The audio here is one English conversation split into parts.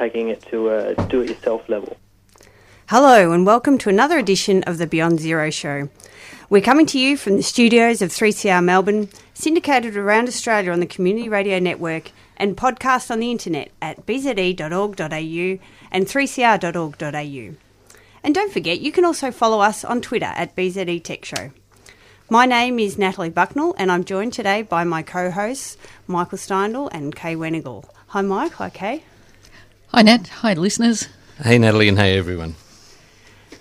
Taking it to a do it yourself level. Hello, and welcome to another edition of the Beyond Zero Show. We're coming to you from the studios of 3CR Melbourne, syndicated around Australia on the Community Radio Network, and podcast on the internet at bze.org.au and 3cr.org.au. And don't forget, you can also follow us on Twitter at BZE Tech Show. My name is Natalie Bucknell, and I'm joined today by my co hosts, Michael Steindl and Kay Wenigal. Hi, Mike. Hi, Kay. Hi, Nat. Hi, listeners. Hey, Natalie, and hey, everyone.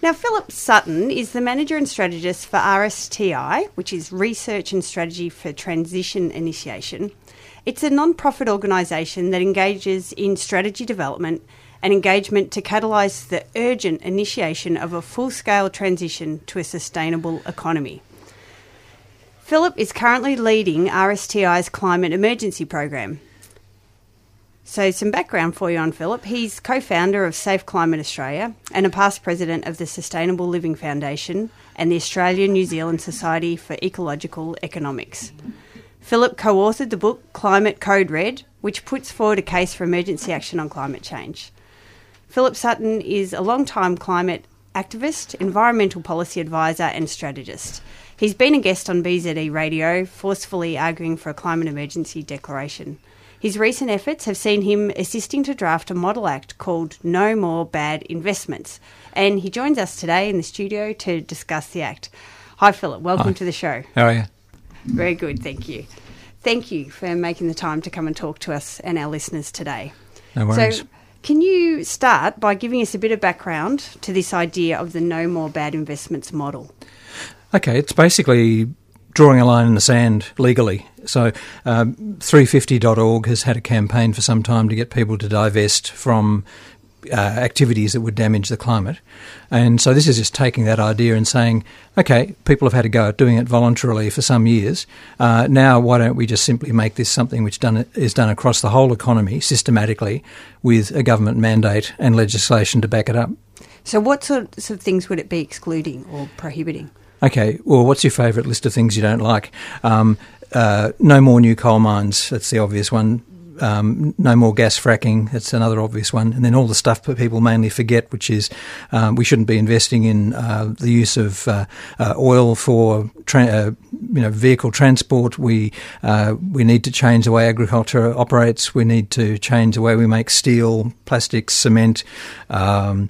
Now, Philip Sutton is the manager and strategist for RSTI, which is Research and Strategy for Transition Initiation. It's a non profit organisation that engages in strategy development and engagement to catalyse the urgent initiation of a full scale transition to a sustainable economy. Philip is currently leading RSTI's climate emergency program. So, some background for you on Philip. He's co founder of Safe Climate Australia and a past president of the Sustainable Living Foundation and the Australian New Zealand Society for Ecological Economics. Philip co authored the book Climate Code Red, which puts forward a case for emergency action on climate change. Philip Sutton is a long-time climate activist, environmental policy advisor, and strategist. He's been a guest on BZE Radio, forcefully arguing for a climate emergency declaration. His recent efforts have seen him assisting to draft a model act called No More Bad Investments, and he joins us today in the studio to discuss the act. Hi, Philip. Welcome Hi. to the show. How are you? Very good, thank you. Thank you for making the time to come and talk to us and our listeners today. No worries. So, can you start by giving us a bit of background to this idea of the No More Bad Investments model? Okay, it's basically drawing a line in the sand legally. So, um, 350.org has had a campaign for some time to get people to divest from uh, activities that would damage the climate. And so, this is just taking that idea and saying, okay, people have had a go at doing it voluntarily for some years. Uh, now, why don't we just simply make this something which done, is done across the whole economy systematically with a government mandate and legislation to back it up? So, what sorts of things would it be excluding or prohibiting? Okay, well, what's your favourite list of things you don't like? Um, uh, no more new coal mines, that's the obvious one. Um, no more gas fracking, that's another obvious one. And then all the stuff that people mainly forget, which is um, we shouldn't be investing in uh, the use of uh, uh, oil for tra- uh, you know vehicle transport. We uh, we need to change the way agriculture operates. We need to change the way we make steel, plastics, cement. Um,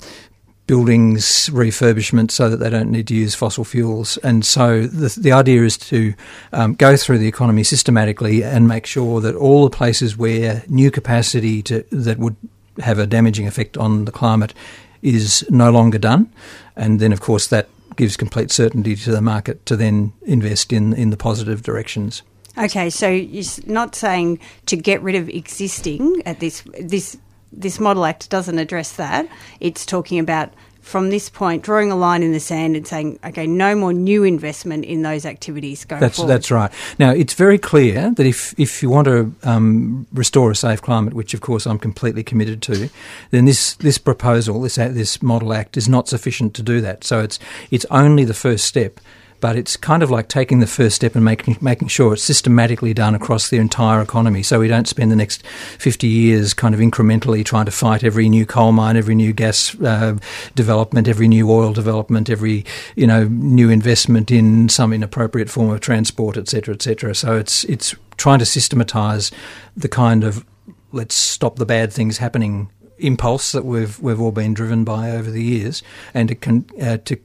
buildings refurbishment so that they don't need to use fossil fuels. And so the, the idea is to um, go through the economy systematically and make sure that all the places where new capacity to, that would have a damaging effect on the climate is no longer done. And then, of course, that gives complete certainty to the market to then invest in, in the positive directions. Okay, so you're not saying to get rid of existing at this this this model act doesn't address that. It's talking about from this point drawing a line in the sand and saying, okay, no more new investment in those activities going that's, forward. That's right. Now, it's very clear that if, if you want to um, restore a safe climate, which of course I'm completely committed to, then this, this proposal, this, this model act, is not sufficient to do that. So it's, it's only the first step but it's kind of like taking the first step and making making sure it's systematically done across the entire economy. So we don't spend the next fifty years kind of incrementally trying to fight every new coal mine, every new gas uh, development, every new oil development, every you know new investment in some inappropriate form of transport, etc., etc. So it's it's trying to systematise the kind of let's stop the bad things happening impulse that we've we've all been driven by over the years, and to con, uh, to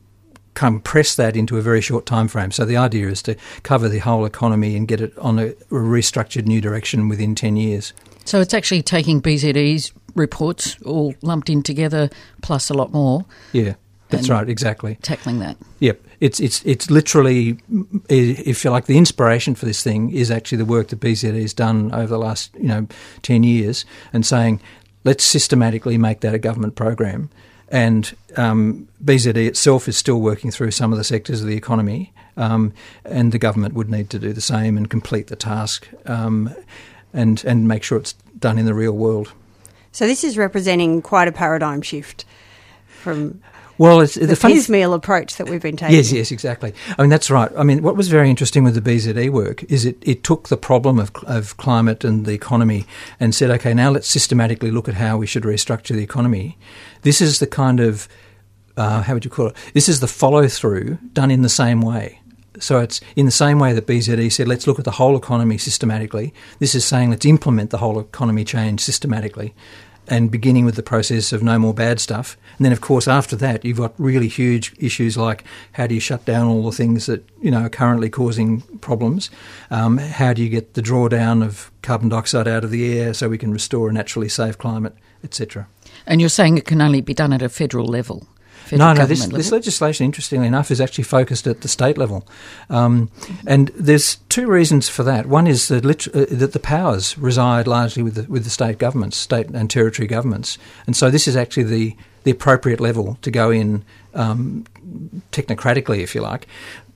compress that into a very short time frame. So the idea is to cover the whole economy and get it on a restructured new direction within 10 years. So it's actually taking BZE's reports all lumped in together plus a lot more. Yeah. That's right, exactly. Tackling that. Yep. It's it's it's literally if you like the inspiration for this thing is actually the work that BZE has done over the last, you know, 10 years and saying let's systematically make that a government program. And um, BZE itself is still working through some of the sectors of the economy, um, and the government would need to do the same and complete the task um, and, and make sure it's done in the real world. So this is representing quite a paradigm shift from well, it's the, the funny piecemeal approach that we've been taking. Yes, yes, exactly. I mean, that's right. I mean, what was very interesting with the BZE work is it, it took the problem of, of climate and the economy and said, okay, now let's systematically look at how we should restructure the economy. This is the kind of, uh, how would you call it? This is the follow through done in the same way. So it's in the same way that BZE said, let's look at the whole economy systematically. This is saying let's implement the whole economy change systematically and beginning with the process of no more bad stuff. And then, of course, after that, you've got really huge issues like how do you shut down all the things that you know are currently causing problems? Um, how do you get the drawdown of carbon dioxide out of the air so we can restore a naturally safe climate, etc. And you're saying it can only be done at a federal level. No, no. This, this, legislation, interestingly enough, is actually focused at the state level, um, and there's two reasons for that. One is that, lit- uh, that the powers reside largely with the, with the state governments, state and territory governments, and so this is actually the the appropriate level to go in um, technocratically, if you like.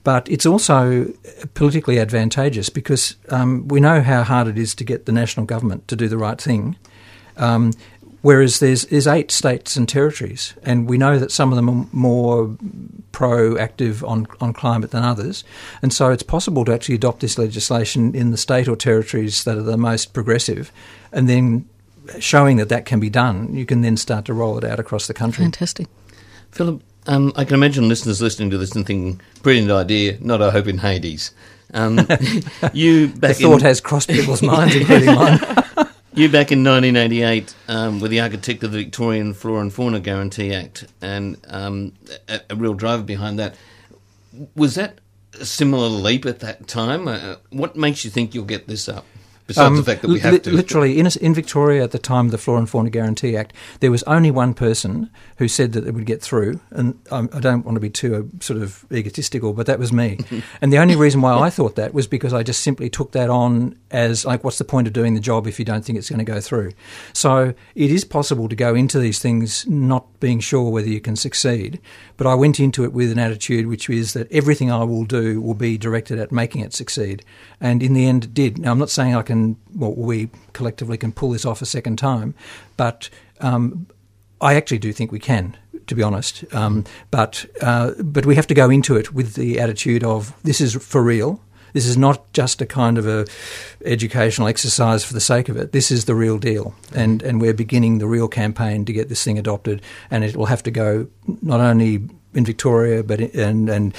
But it's also politically advantageous because um, we know how hard it is to get the national government to do the right thing. Um, Whereas there's, there's eight states and territories, and we know that some of them are more proactive on, on climate than others. And so it's possible to actually adopt this legislation in the state or territories that are the most progressive, and then showing that that can be done, you can then start to roll it out across the country. Fantastic. Philip, um, I can imagine listeners listening to this and thinking, brilliant idea, not a hope in Hades. Um, you back the thought in, has crossed people's minds, including mine. You back in 1988 um, were the architect of the Victorian Flora and Fauna Guarantee Act, and um, a, a, real driver behind that. Was that a similar leap at that time? Uh, what makes you think you'll get this up? Besides um, the fact that we have li- to. Literally, in, in Victoria at the time of the Flora and Fauna Guarantee Act, there was only one person who said that it would get through. And um, I don't want to be too uh, sort of egotistical, but that was me. and the only reason why I thought that was because I just simply took that on as like, what's the point of doing the job if you don't think it's going to go through? So it is possible to go into these things not being sure whether you can succeed. But I went into it with an attitude which is that everything I will do will be directed at making it succeed. And in the end, it did. Now, I'm not saying I can, well, we collectively can pull this off a second time, but um, I actually do think we can to be honest. Um, but uh, but we have to go into it with the attitude of this is for real. This is not just a kind of a educational exercise for the sake of it. This is the real deal, and and we're beginning the real campaign to get this thing adopted. And it will have to go not only in Victoria, but in, and and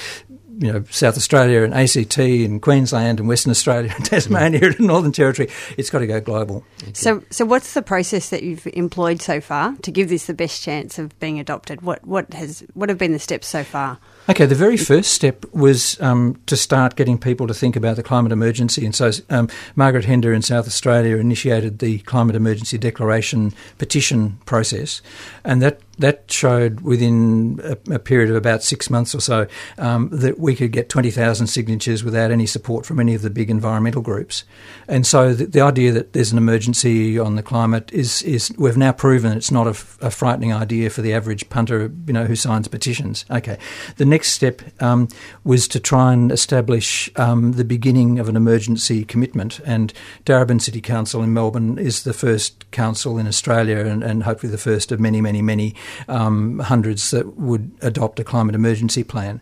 you know, South Australia and ACT and Queensland and Western Australia and Tasmania and Northern Territory. It's got to go global. So, so what's the process that you've employed so far to give this the best chance of being adopted? What what has what have been the steps so far? Okay, the very first step was um, to start getting people to think about the climate emergency. And so um, Margaret Hender in South Australia initiated the Climate Emergency Declaration petition process. And that that showed within a, a, period of about six months or so um, that we could get 20,000 signatures without any support from any of the big environmental groups. And so the, the, idea that there's an emergency on the climate is, is we've now proven it's not a, a, frightening idea for the average punter, you know, who signs petitions. Okay. The next step um, was to try and establish um, the beginning of an emergency commitment. And Darebin City Council in Melbourne is the first council in Australia and, and hopefully the first of many, many, many um, hundreds that would adopt a climate emergency plan.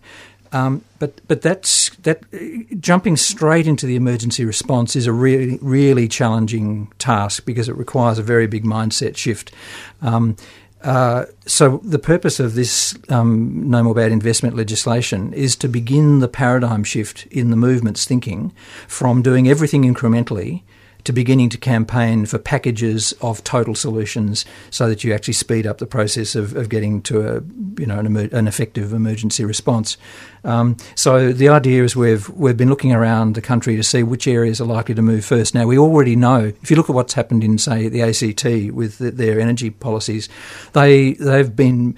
Um, but but that's that jumping straight into the emergency response is a really really challenging task because it requires a very big mindset shift. Um, uh, so the purpose of this um, no more bad investment legislation is to begin the paradigm shift in the movement's thinking from doing everything incrementally to beginning to campaign for packages of total solutions so that you actually speed up the process of, of getting to a you know an, emer- an effective emergency response. Um, so the idea is we've we've been looking around the country to see which areas are likely to move first. Now we already know if you look at what's happened in say the ACT with the, their energy policies, they they've been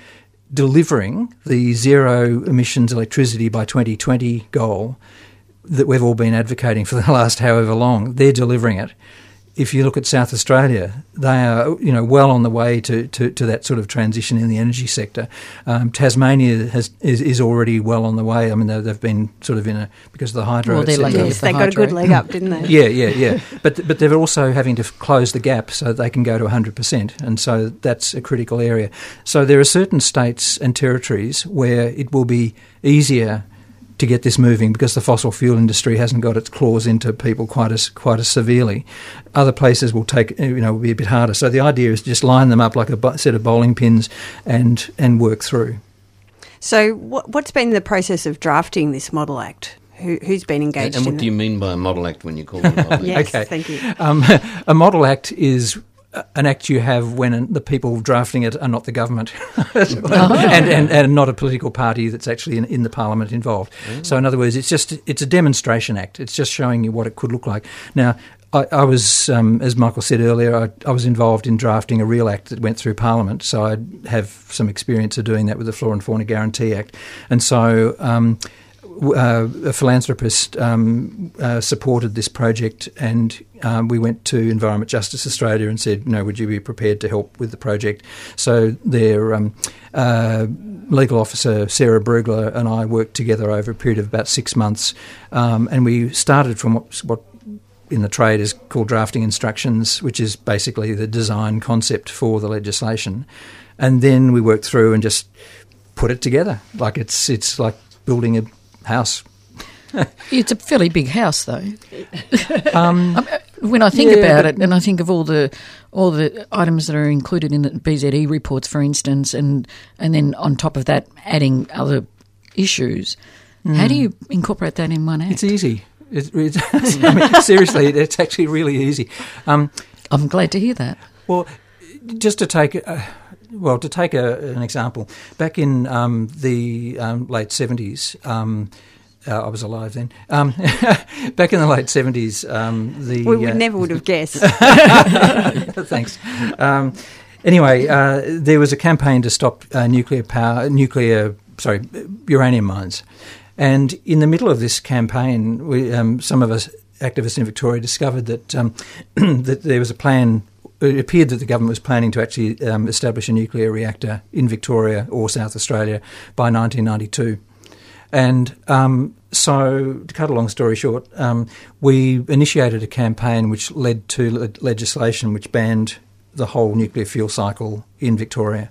delivering the zero emissions electricity by 2020 goal that we've all been advocating for the last however long, they're delivering it if you look at South Australia, they are you know well on the way to, to, to that sort of transition in the energy sector. Um, Tasmania has is, is already well on the way. I mean, they- they've been sort of in a because of the hydro. Well, they're et lucky cetera. Yes, they got a good leg up, didn't they? Yeah, yeah, yeah. But but they're also having to f- close the gap so that they can go to 100%, and so that's a critical area. So there are certain states and territories where it will be easier to get this moving because the fossil fuel industry hasn't got its claws into people quite as quite as severely. Other places will take you know will be a bit harder. So the idea is just line them up like a set of bowling pins and and work through. So, what, what's been the process of drafting this Model Act? Who, who's been engaged and in what it? do you mean by a model act when you call it a model act? Yes, Okay. thank you. Um, a model act is an act you have when the people drafting it are not the government and, and, and not a political party that's actually in, in the parliament involved. So, in other words, it's just it's a demonstration act. It's just showing you what it could look like. Now, I, I was, um, as Michael said earlier, I, I was involved in drafting a real act that went through Parliament, so I have some experience of doing that with the Flora and Fauna Guarantee Act, and so. Um, uh, a philanthropist um, uh, supported this project, and um, we went to Environment Justice Australia and said, "No, would you be prepared to help with the project?" So their um, uh, legal officer Sarah Brugler and I worked together over a period of about six months, um, and we started from what, what in the trade is called drafting instructions, which is basically the design concept for the legislation, and then we worked through and just put it together. Like it's it's like building a house. It's a fairly big house, though. Um, I mean, when I think yeah, about it, and I think of all the all the items that are included in the BZE reports, for instance, and and then on top of that, adding other issues, how do Mm. you incorporate that in one act? It's easy. It's, it's, I mean, seriously, it's actually really easy. Um, I'm glad to hear that. Well, just to take, uh, well, to take a, an example, back in um, the um, late seventies. Um, uh, I was alive then. Um, back in the late seventies, um, the We would uh, never would have guessed. Thanks. Um, anyway, uh, there was a campaign to stop uh, nuclear power, nuclear, sorry, uranium mines, and in the middle of this campaign, we, um, some of us activists in Victoria discovered that um, that there was a plan. It appeared that the government was planning to actually um, establish a nuclear reactor in Victoria or South Australia by 1992. And um, so, to cut a long story short, um, we initiated a campaign which led to le- legislation which banned the whole nuclear fuel cycle in Victoria.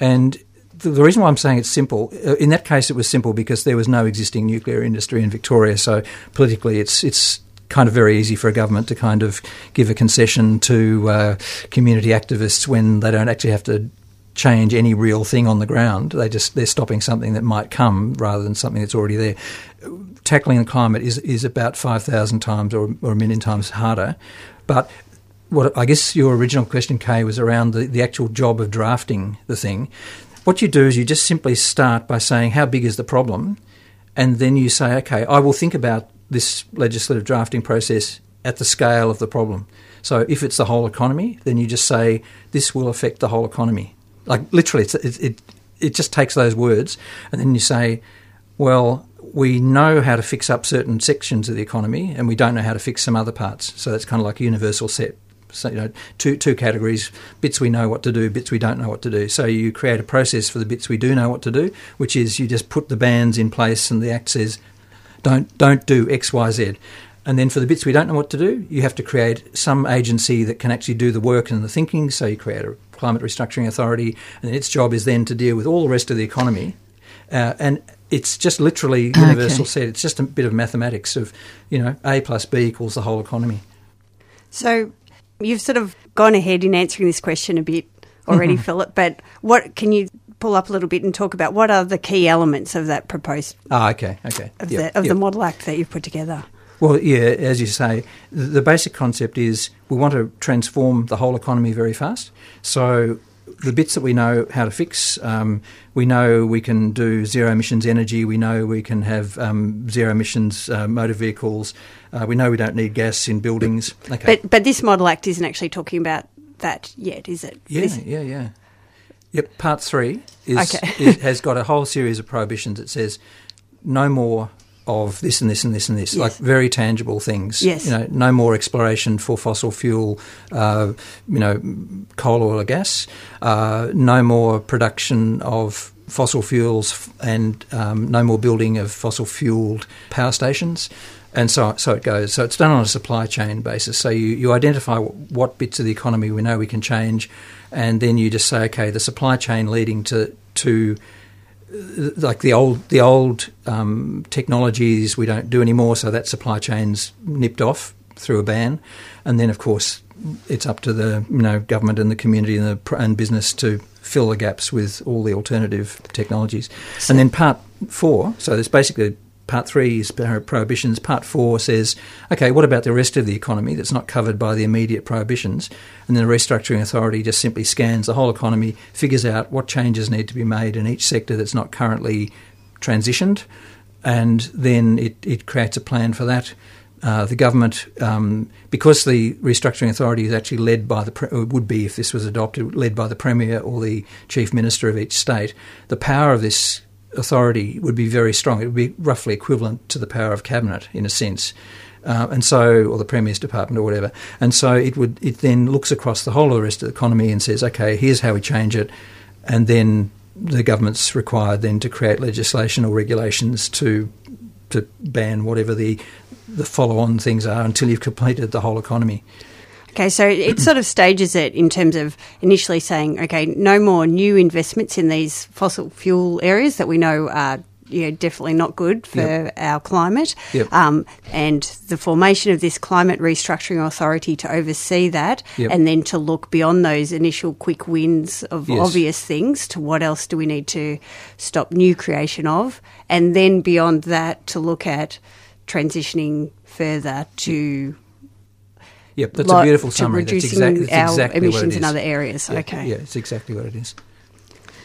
And the, the reason why I'm saying it's simple, uh, in that case, it was simple because there was no existing nuclear industry in Victoria. So politically, it's it's kind of very easy for a government to kind of give a concession to uh, community activists when they don't actually have to change any real thing on the ground. They just they're stopping something that might come rather than something that's already there. Tackling the climate is is about five thousand times or, or a million times harder, but what I guess your original question, Kay, was around the, the actual job of drafting the thing. What you do is you just simply start by saying how big is the problem, and then you say, okay, I will think about this legislative drafting process at the scale of the problem. So if it's the whole economy, then you just say this will affect the whole economy. Like literally, it, it it just takes those words, and then you say, well, we know how to fix up certain sections of the economy, and we don't know how to fix some other parts. So that's kind of like a universal set. So, you know, two two categories: bits we know what to do, bits we don't know what to do. So you create a process for the bits we do know what to do, which is you just put the bands in place, and the Act says, don't don't do X, Y, Z. And then for the bits we don't know what to do, you have to create some agency that can actually do the work and the thinking. So you create a climate restructuring authority, and its job is then to deal with all the rest of the economy. Uh, and it's just literally universal Okay. set. It's just a bit of mathematics of, you know, A plus B equals the whole economy. So you've sort of gone ahead in answering this question a bit already, Mhm. Philip. But what can you pull up a little bit and talk about what are the key elements of that proposed Ah, okay, okay. of Yep, the of yep. the model act that you've put together? Well, yeah, as you say, the, basic concept is we want to transform the whole economy very fast. So the bits that we know how to fix, um, we know we can do zero emissions energy. We know we can have um, zero emissions uh, motor vehicles. Uh, we know we don't need gas in buildings. Okay. But but this model act isn't actually talking about that yet, is it? Yeah, This- yeah, yeah. Yep, part three is, Okay. is has got a whole series of prohibitions. that says no more of this and this and this and this, like very tangible things. Yes. You know, no more exploration for fossil fuel, uh, you know, coal, oil, or gas. Uh, no more production of fossil fuels and um, no more building of fossil fueled power stations. And so, so it goes. So it's done on a supply chain basis. So you, you identify what, what bits of the economy we know we can change, and then you just say, okay, the supply chain leading to to like the old the old um, technologies we don't do anymore, so that supply chain's nipped off through a ban, and then of course it's up to the you know government and the community and the and business to fill the gaps with all the alternative technologies, and then part four. So there's basically part three is prohibitions. Part four says, okay, what about the rest of the economy that's not covered by the immediate prohibitions? And then the restructuring authority just simply scans the whole economy, figures out what changes need to be made in each sector that's not currently transitioned, and then it, it creates a plan for that. Uh, the government, um, because the restructuring authority is actually led by the, pre- would be if this was adopted, led by the premier or the chief minister of each state, the power of this authority would be very strong. It would be roughly equivalent to the power of cabinet in a sense. Uh, and so, or the Premier's Department or whatever. And so it would, it then looks across the whole of the rest of the economy and says, okay, here's how we change it. And then the government's required then to create legislation or regulations to to ban whatever the the follow on things are until you've completed the whole economy. Okay, so it sort of stages it in terms of initially saying, okay, no more new investments in these fossil fuel areas that we know are you know, definitely not good for Yep. our climate. Yep. Um, and the formation of this climate restructuring authority to oversee that Yep. and then to look beyond those initial quick wins of Yes. obvious things to what else do we need to stop new creation of. And then beyond that to look at transitioning further to Yep, that's Lot a beautiful to summary. That's reducing exact- that's our exactly what emissions in other areas. Yeah, Okay. Yeah, it's exactly what it is.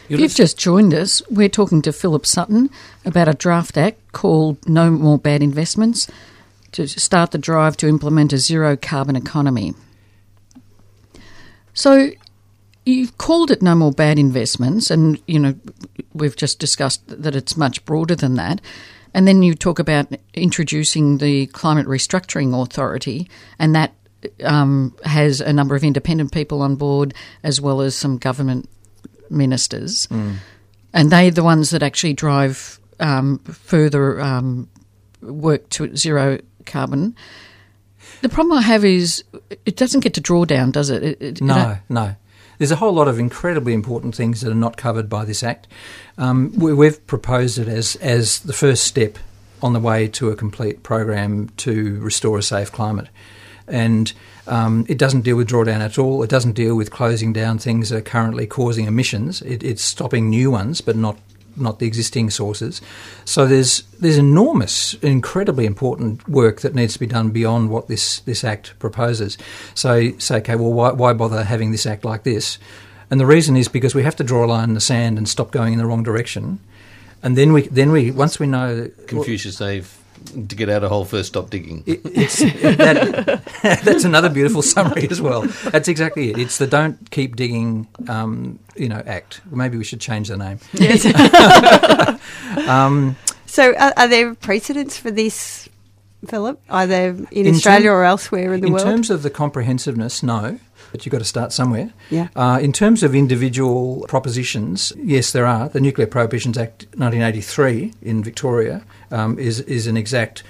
If you've just joined us, we're talking to Philip Sutton about a draft act called No More Bad Investments to start the drive to implement a zero carbon economy. So you've called it No More Bad Investments, and you know we've just discussed that it's much broader than that. And then you talk about introducing the Climate Restructuring Authority, and that um, has a number of independent people on board as well as some government ministers. And they're the ones that actually drive um, further um, work to zero carbon. The problem I have is it doesn't get to drawdown, does it? it, it No, no. There's a whole lot of incredibly important things that are not covered by this Act. Um, we, we've proposed it as, as the first step on the way to a complete program to restore a safe climate. And um, it doesn't deal with drawdown at all. It doesn't deal with closing down things that are currently causing emissions. It, it's stopping new ones, but not not the existing sources. So there's there's enormous, incredibly important work that needs to be done beyond what this this act proposes. So say, okay, well, why, why bother having this act like this? And the reason is because we have to draw a line in the sand and stop going in the wrong direction. And then we then we once we know Confucius say to get out a hole first, stop digging. it, it's that, that's another beautiful summary as well. That's exactly it. It's the don't keep digging, um, you know, act. Maybe we should change the name. Yes. um, So, are, are there precedents for this, Philip, either in, In Australia term- or elsewhere in the in world? In terms of the comprehensiveness, no. But you've got to start somewhere. Yeah. Uh, in terms of individual propositions, yes, there are. The Nuclear Prohibitions Act 1983 in Victoria um, is is an exact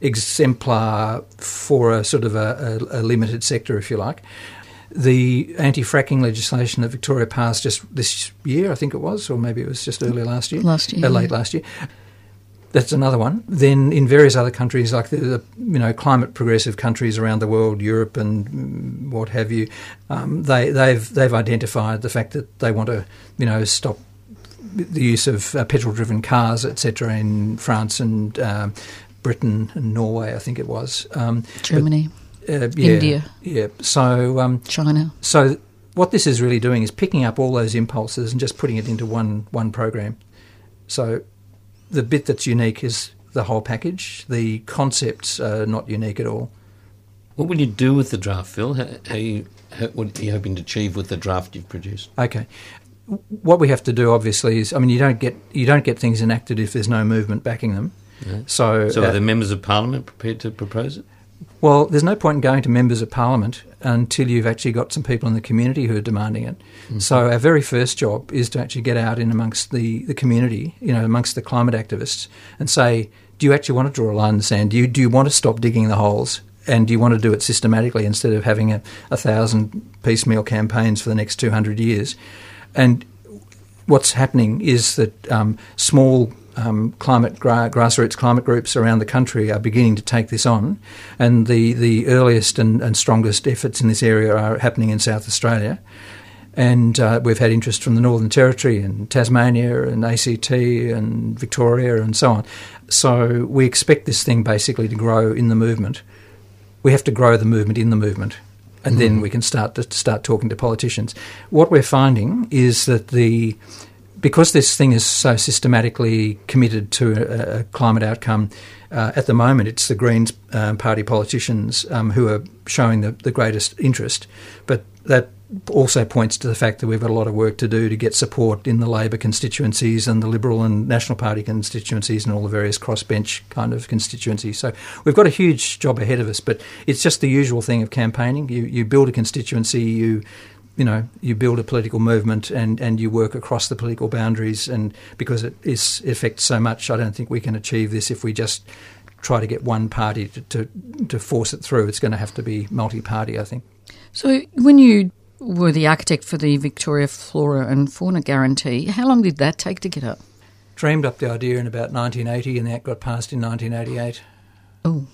exemplar for a sort of a, a, a limited sector, if you like. The anti-fracking legislation that Victoria passed just this year, I think it was, or maybe it was just earlier last year, Last year, uh, late yeah. last year. That's another one. Then in various other countries, like the, the you know climate progressive countries around the world, Europe and mm, what have you, um, they they've they've identified the fact that they want to you know stop the use of uh, petrol-driven cars, etc. In France and um, Britain and Norway, I think it was. Um, but- Germany, uh, yeah, India. yeah. So um, China. so what this is really doing is picking up all those impulses and just putting it into one one program. So the bit that's unique is the whole package. The concepts are not unique at all. What will you do with the draft, Phil? How, how you, how, what are you hoping to achieve with the draft you've produced? Okay. What we have to do, obviously, is I mean, you don't get you don't get things enacted if there's no movement backing them. Yeah. So, so are uh, the members of parliament prepared to propose it? Well, there's no point in going to members of parliament until you've actually got some people in the community who are demanding it. Mhm. So our very first job is to actually get out in amongst the, the community, you know, amongst the climate activists, and say, do you actually want to draw a line in the sand? Do you do you want to stop digging the holes? And do you want to do it systematically instead of having a, a thousand piecemeal campaigns for the next 200 years? And what's happening is that um, small um, climate gra- grassroots climate groups around the country are beginning to take this on, and the the earliest and, and strongest efforts in this area are happening in South Australia. And uh, we've had interest from the Northern Territory and Tasmania and ACT and Victoria and so on. So we expect this thing basically to grow in the movement. We have to grow the movement in the movement, and then Mhm. we can start to start talking to politicians. What we're finding is that the because this thing is so systematically committed to a, a climate outcome, uh, at the moment it's the Greens um, party politicians um, who are showing the, the greatest interest. But that also points to the fact that we've got a lot of work to do to get support in the Labor constituencies and the Liberal and National Party constituencies and all the various crossbench kind of constituencies. So we've got a huge job ahead of us, but it's just the usual thing of campaigning. You, you build a constituency, you you know, you build a political movement and, and you work across the political boundaries. And because it, is, it affects so much, I don't think we can achieve this if we just try to get one party to, to, to force it through. It's going to have to be multi party, I think. So, when you were the architect for the Victoria Flora and Fauna Guarantee, how long did that take to get up? Dreamed up the idea in about 1980 and that got passed in 1988. Oh,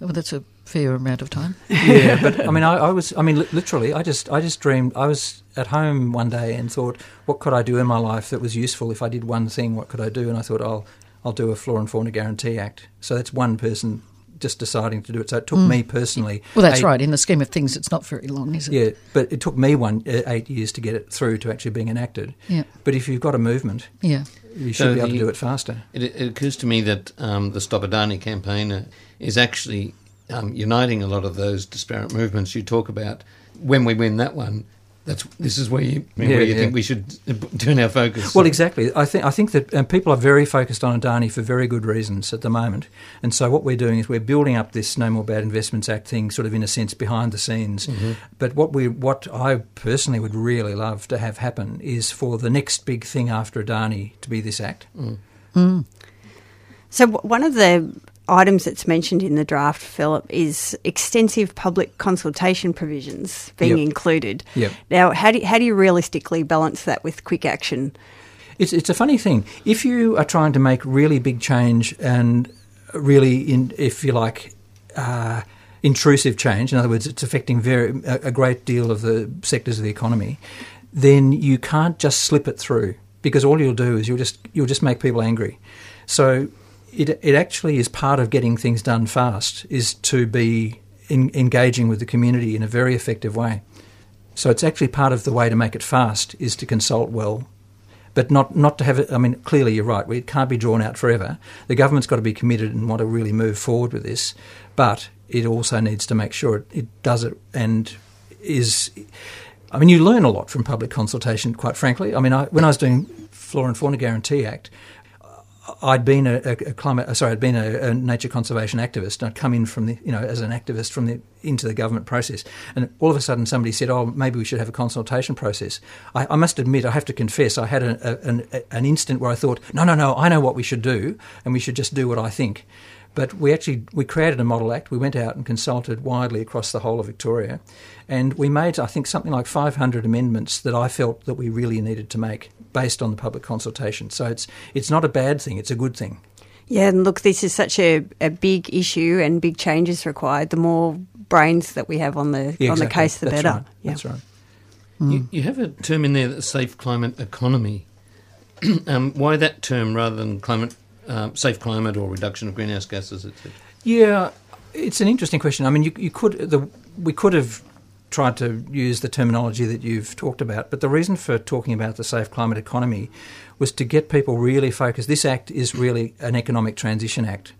well, that's a fair amount of time. yeah, but I mean, I, I, was, I mean, literally, I just, I just dreamed. I was at home one day and thought, what could I do in my life that was useful? If I did one thing, what could I do? And I thought, I'll, I'll do a Flora and Fauna Guarantee Act. So that's one person just deciding to do it. So it took Mm. me personally. Well, that's eight- right. In the scheme of things, it's not very long, is it? Yeah, but it took me one uh, eight years to get it through to actually being enacted. Yeah. But if you've got a movement, Yeah. you should So be able the- to do it faster. It, it occurs to me that um, the Stop Adani campaign uh, is actually um, uniting a lot of those disparate movements you talk about. When we win that one, that's this is where you where Yeah, you yeah. think we should uh, turn our focus. Well, exactly. I think I think that um, people are very focused on Adani for very good reasons at the moment, and so what we're doing is we're building up this No More Bad Investments Act thing, sort of in a sense behind the scenes. Mhm. But what we what I personally would really love to have happen is for the next big thing after Adani to be this act. Mm. So, one of the items that's mentioned in the draft, Philip, is extensive public consultation provisions being Yep. included. Yep. Now, how do, how do you realistically balance that with quick action? It's it's a funny thing. If you are trying to make really big change and really, in, if you like, uh, intrusive change, in other words, it's affecting very a, a great deal of the sectors of the economy, then you can't just slip it through because all you'll do is you'll just you'll just make people angry. So it it actually is part of getting things done fast is to be in, engaging with the community in a very effective way. So it's actually part of the way to make it fast is to consult well but not, not to have it. I mean, clearly you're right. It can't be drawn out forever. The government's got to be committed and want to really move forward with this, but it also needs to make sure it, it does it and is. I mean, you learn a lot from public consultation, quite frankly. I mean, I, when I was doing Flora and Fauna Guarantee Act, I'd been a, a, climate, uh, sorry, I'd been a, a nature conservation activist. And I'd come in from the, you know, as an activist from the into the government process, and all of a sudden somebody said, "Oh, maybe we should have a consultation process." I, I must admit, I have to confess, I had a, an, an instant where I thought, "No, no, no, I know what we should do, and we should just do what I think." But we actually we created a model act. We went out and consulted widely across the whole of Victoria, and we made I think something like 500 amendments that I felt that we really needed to make based on the public consultation. So it's it's not a bad thing; it's a good thing. Yeah, and look, this is such a, a big issue and big changes required. The more brains that we have on the Yeah, on the case, the That's better. right. Yeah. That's right. You, you have a term in there, that safe climate economy. um, why that term rather than climate, um, safe climate or reduction of greenhouse gases, etc.? Yeah, it's an interesting question. I mean, you, you could the we could have tried to use the terminology that you've talked about, but the reason for talking about the safe climate economy was to get people really focused. This act is really an economic transition act.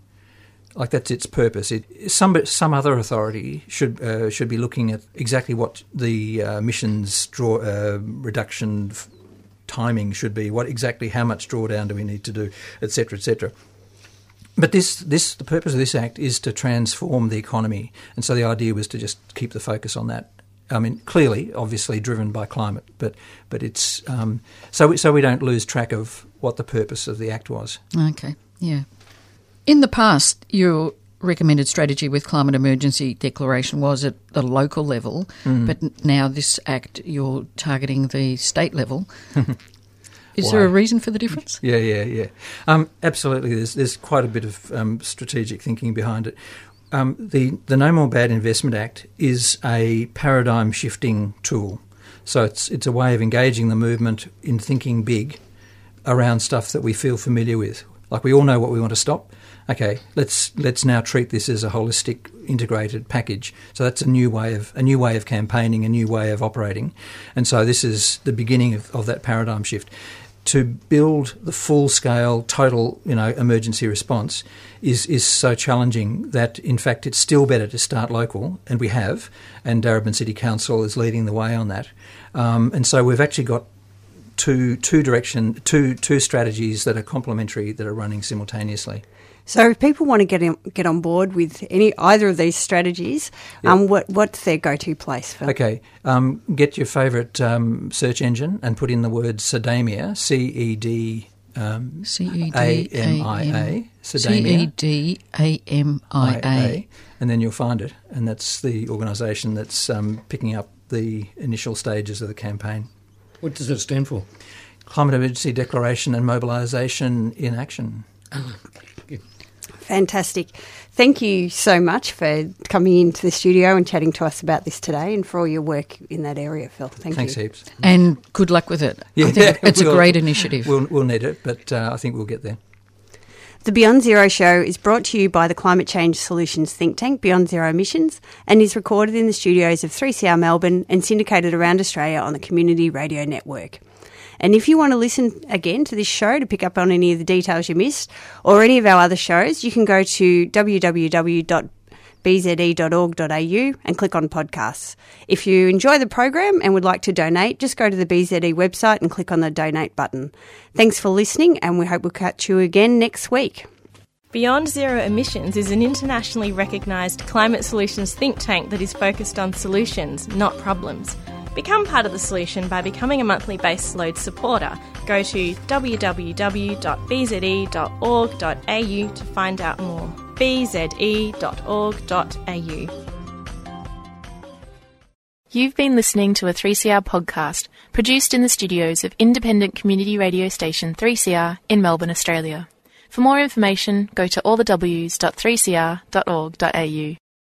Like that's its purpose. It, some some other authority should uh, should be looking at exactly what the uh, emissions draw uh, reduction f- timing should be. What exactly how much drawdown do we need to do, etc., etc But this, this, the purpose of this act is to transform the economy, and so the idea was to just keep the focus on that. I mean, clearly, obviously, driven by climate, but but it's um, so we, so we don't lose track of what the purpose of the act was. Okay, yeah. In the past, your recommended strategy with climate emergency declaration was at the local level, Mm. but now this act you're targeting the state level. Is Why? there a reason for the difference? Yeah, yeah, yeah. Um, absolutely. There's there's quite a bit of um, strategic thinking behind it. Um, the the No More Bad Investment Act is a paradigm shifting tool. So it's it's a way of engaging the movement in thinking big around stuff that we feel familiar with. Like we all know what we want to stop. Okay, let's let's now treat this as a holistic, integrated package. So that's a new way of a new way of campaigning, a new way of operating, and so this is the beginning of, of that paradigm shift. To build the full scale, total, you know, emergency response is is so challenging that in fact it's still better to start local, and we have, and Darebin City Council is leading the way on that, um, and so we've actually got two two direction two two strategies that are complementary that are running simultaneously. So, if people want to get in, get on board with any either of these strategies, um, what what's their go to place for? Okay, um, get your favourite um, search engine and put in the word Cedamia, C E D um, C E D A M I A, C E D A M I A. and then you'll find it, and that's the organisation that's um, picking up the initial stages of the campaign. What does it stand for? Climate Emergency Declaration and Mobilisation in Action. Fantastic. Thank you so much for coming into the studio and chatting to us about this today and for all your work in that area, Phil. Thank Thanks you. heaps. And good luck with it. I think it's a we'll- great initiative. We'll, we'll need it, but uh, I think we'll get there. The Beyond Zero show is brought to you by the Climate Change Solutions think tank Beyond Zero Emissions and is recorded in the studios of 3CR Melbourne and syndicated around Australia on the Community Radio Network. And if you want to listen again to this show to pick up on any of the details you missed or any of our other shows, you can go to www.bze.org.au E and click on podcasts. If you enjoy the program and would like to donate, just go to the BZE website and click on the donate button. Thanks for listening, and we hope we'll catch you again next week. Beyond Zero Emissions is an internationally recognised climate solutions think tank that is focused on solutions, not problems. Become part of the solution by becoming a monthly base load supporter. Go to www.bze.org.au to find out more. bze.org.au. You've been listening to a 3CR podcast produced in the studios of independent community radio station 3CR in Melbourne, Australia. For more information, go to allthews.3cr.org.au.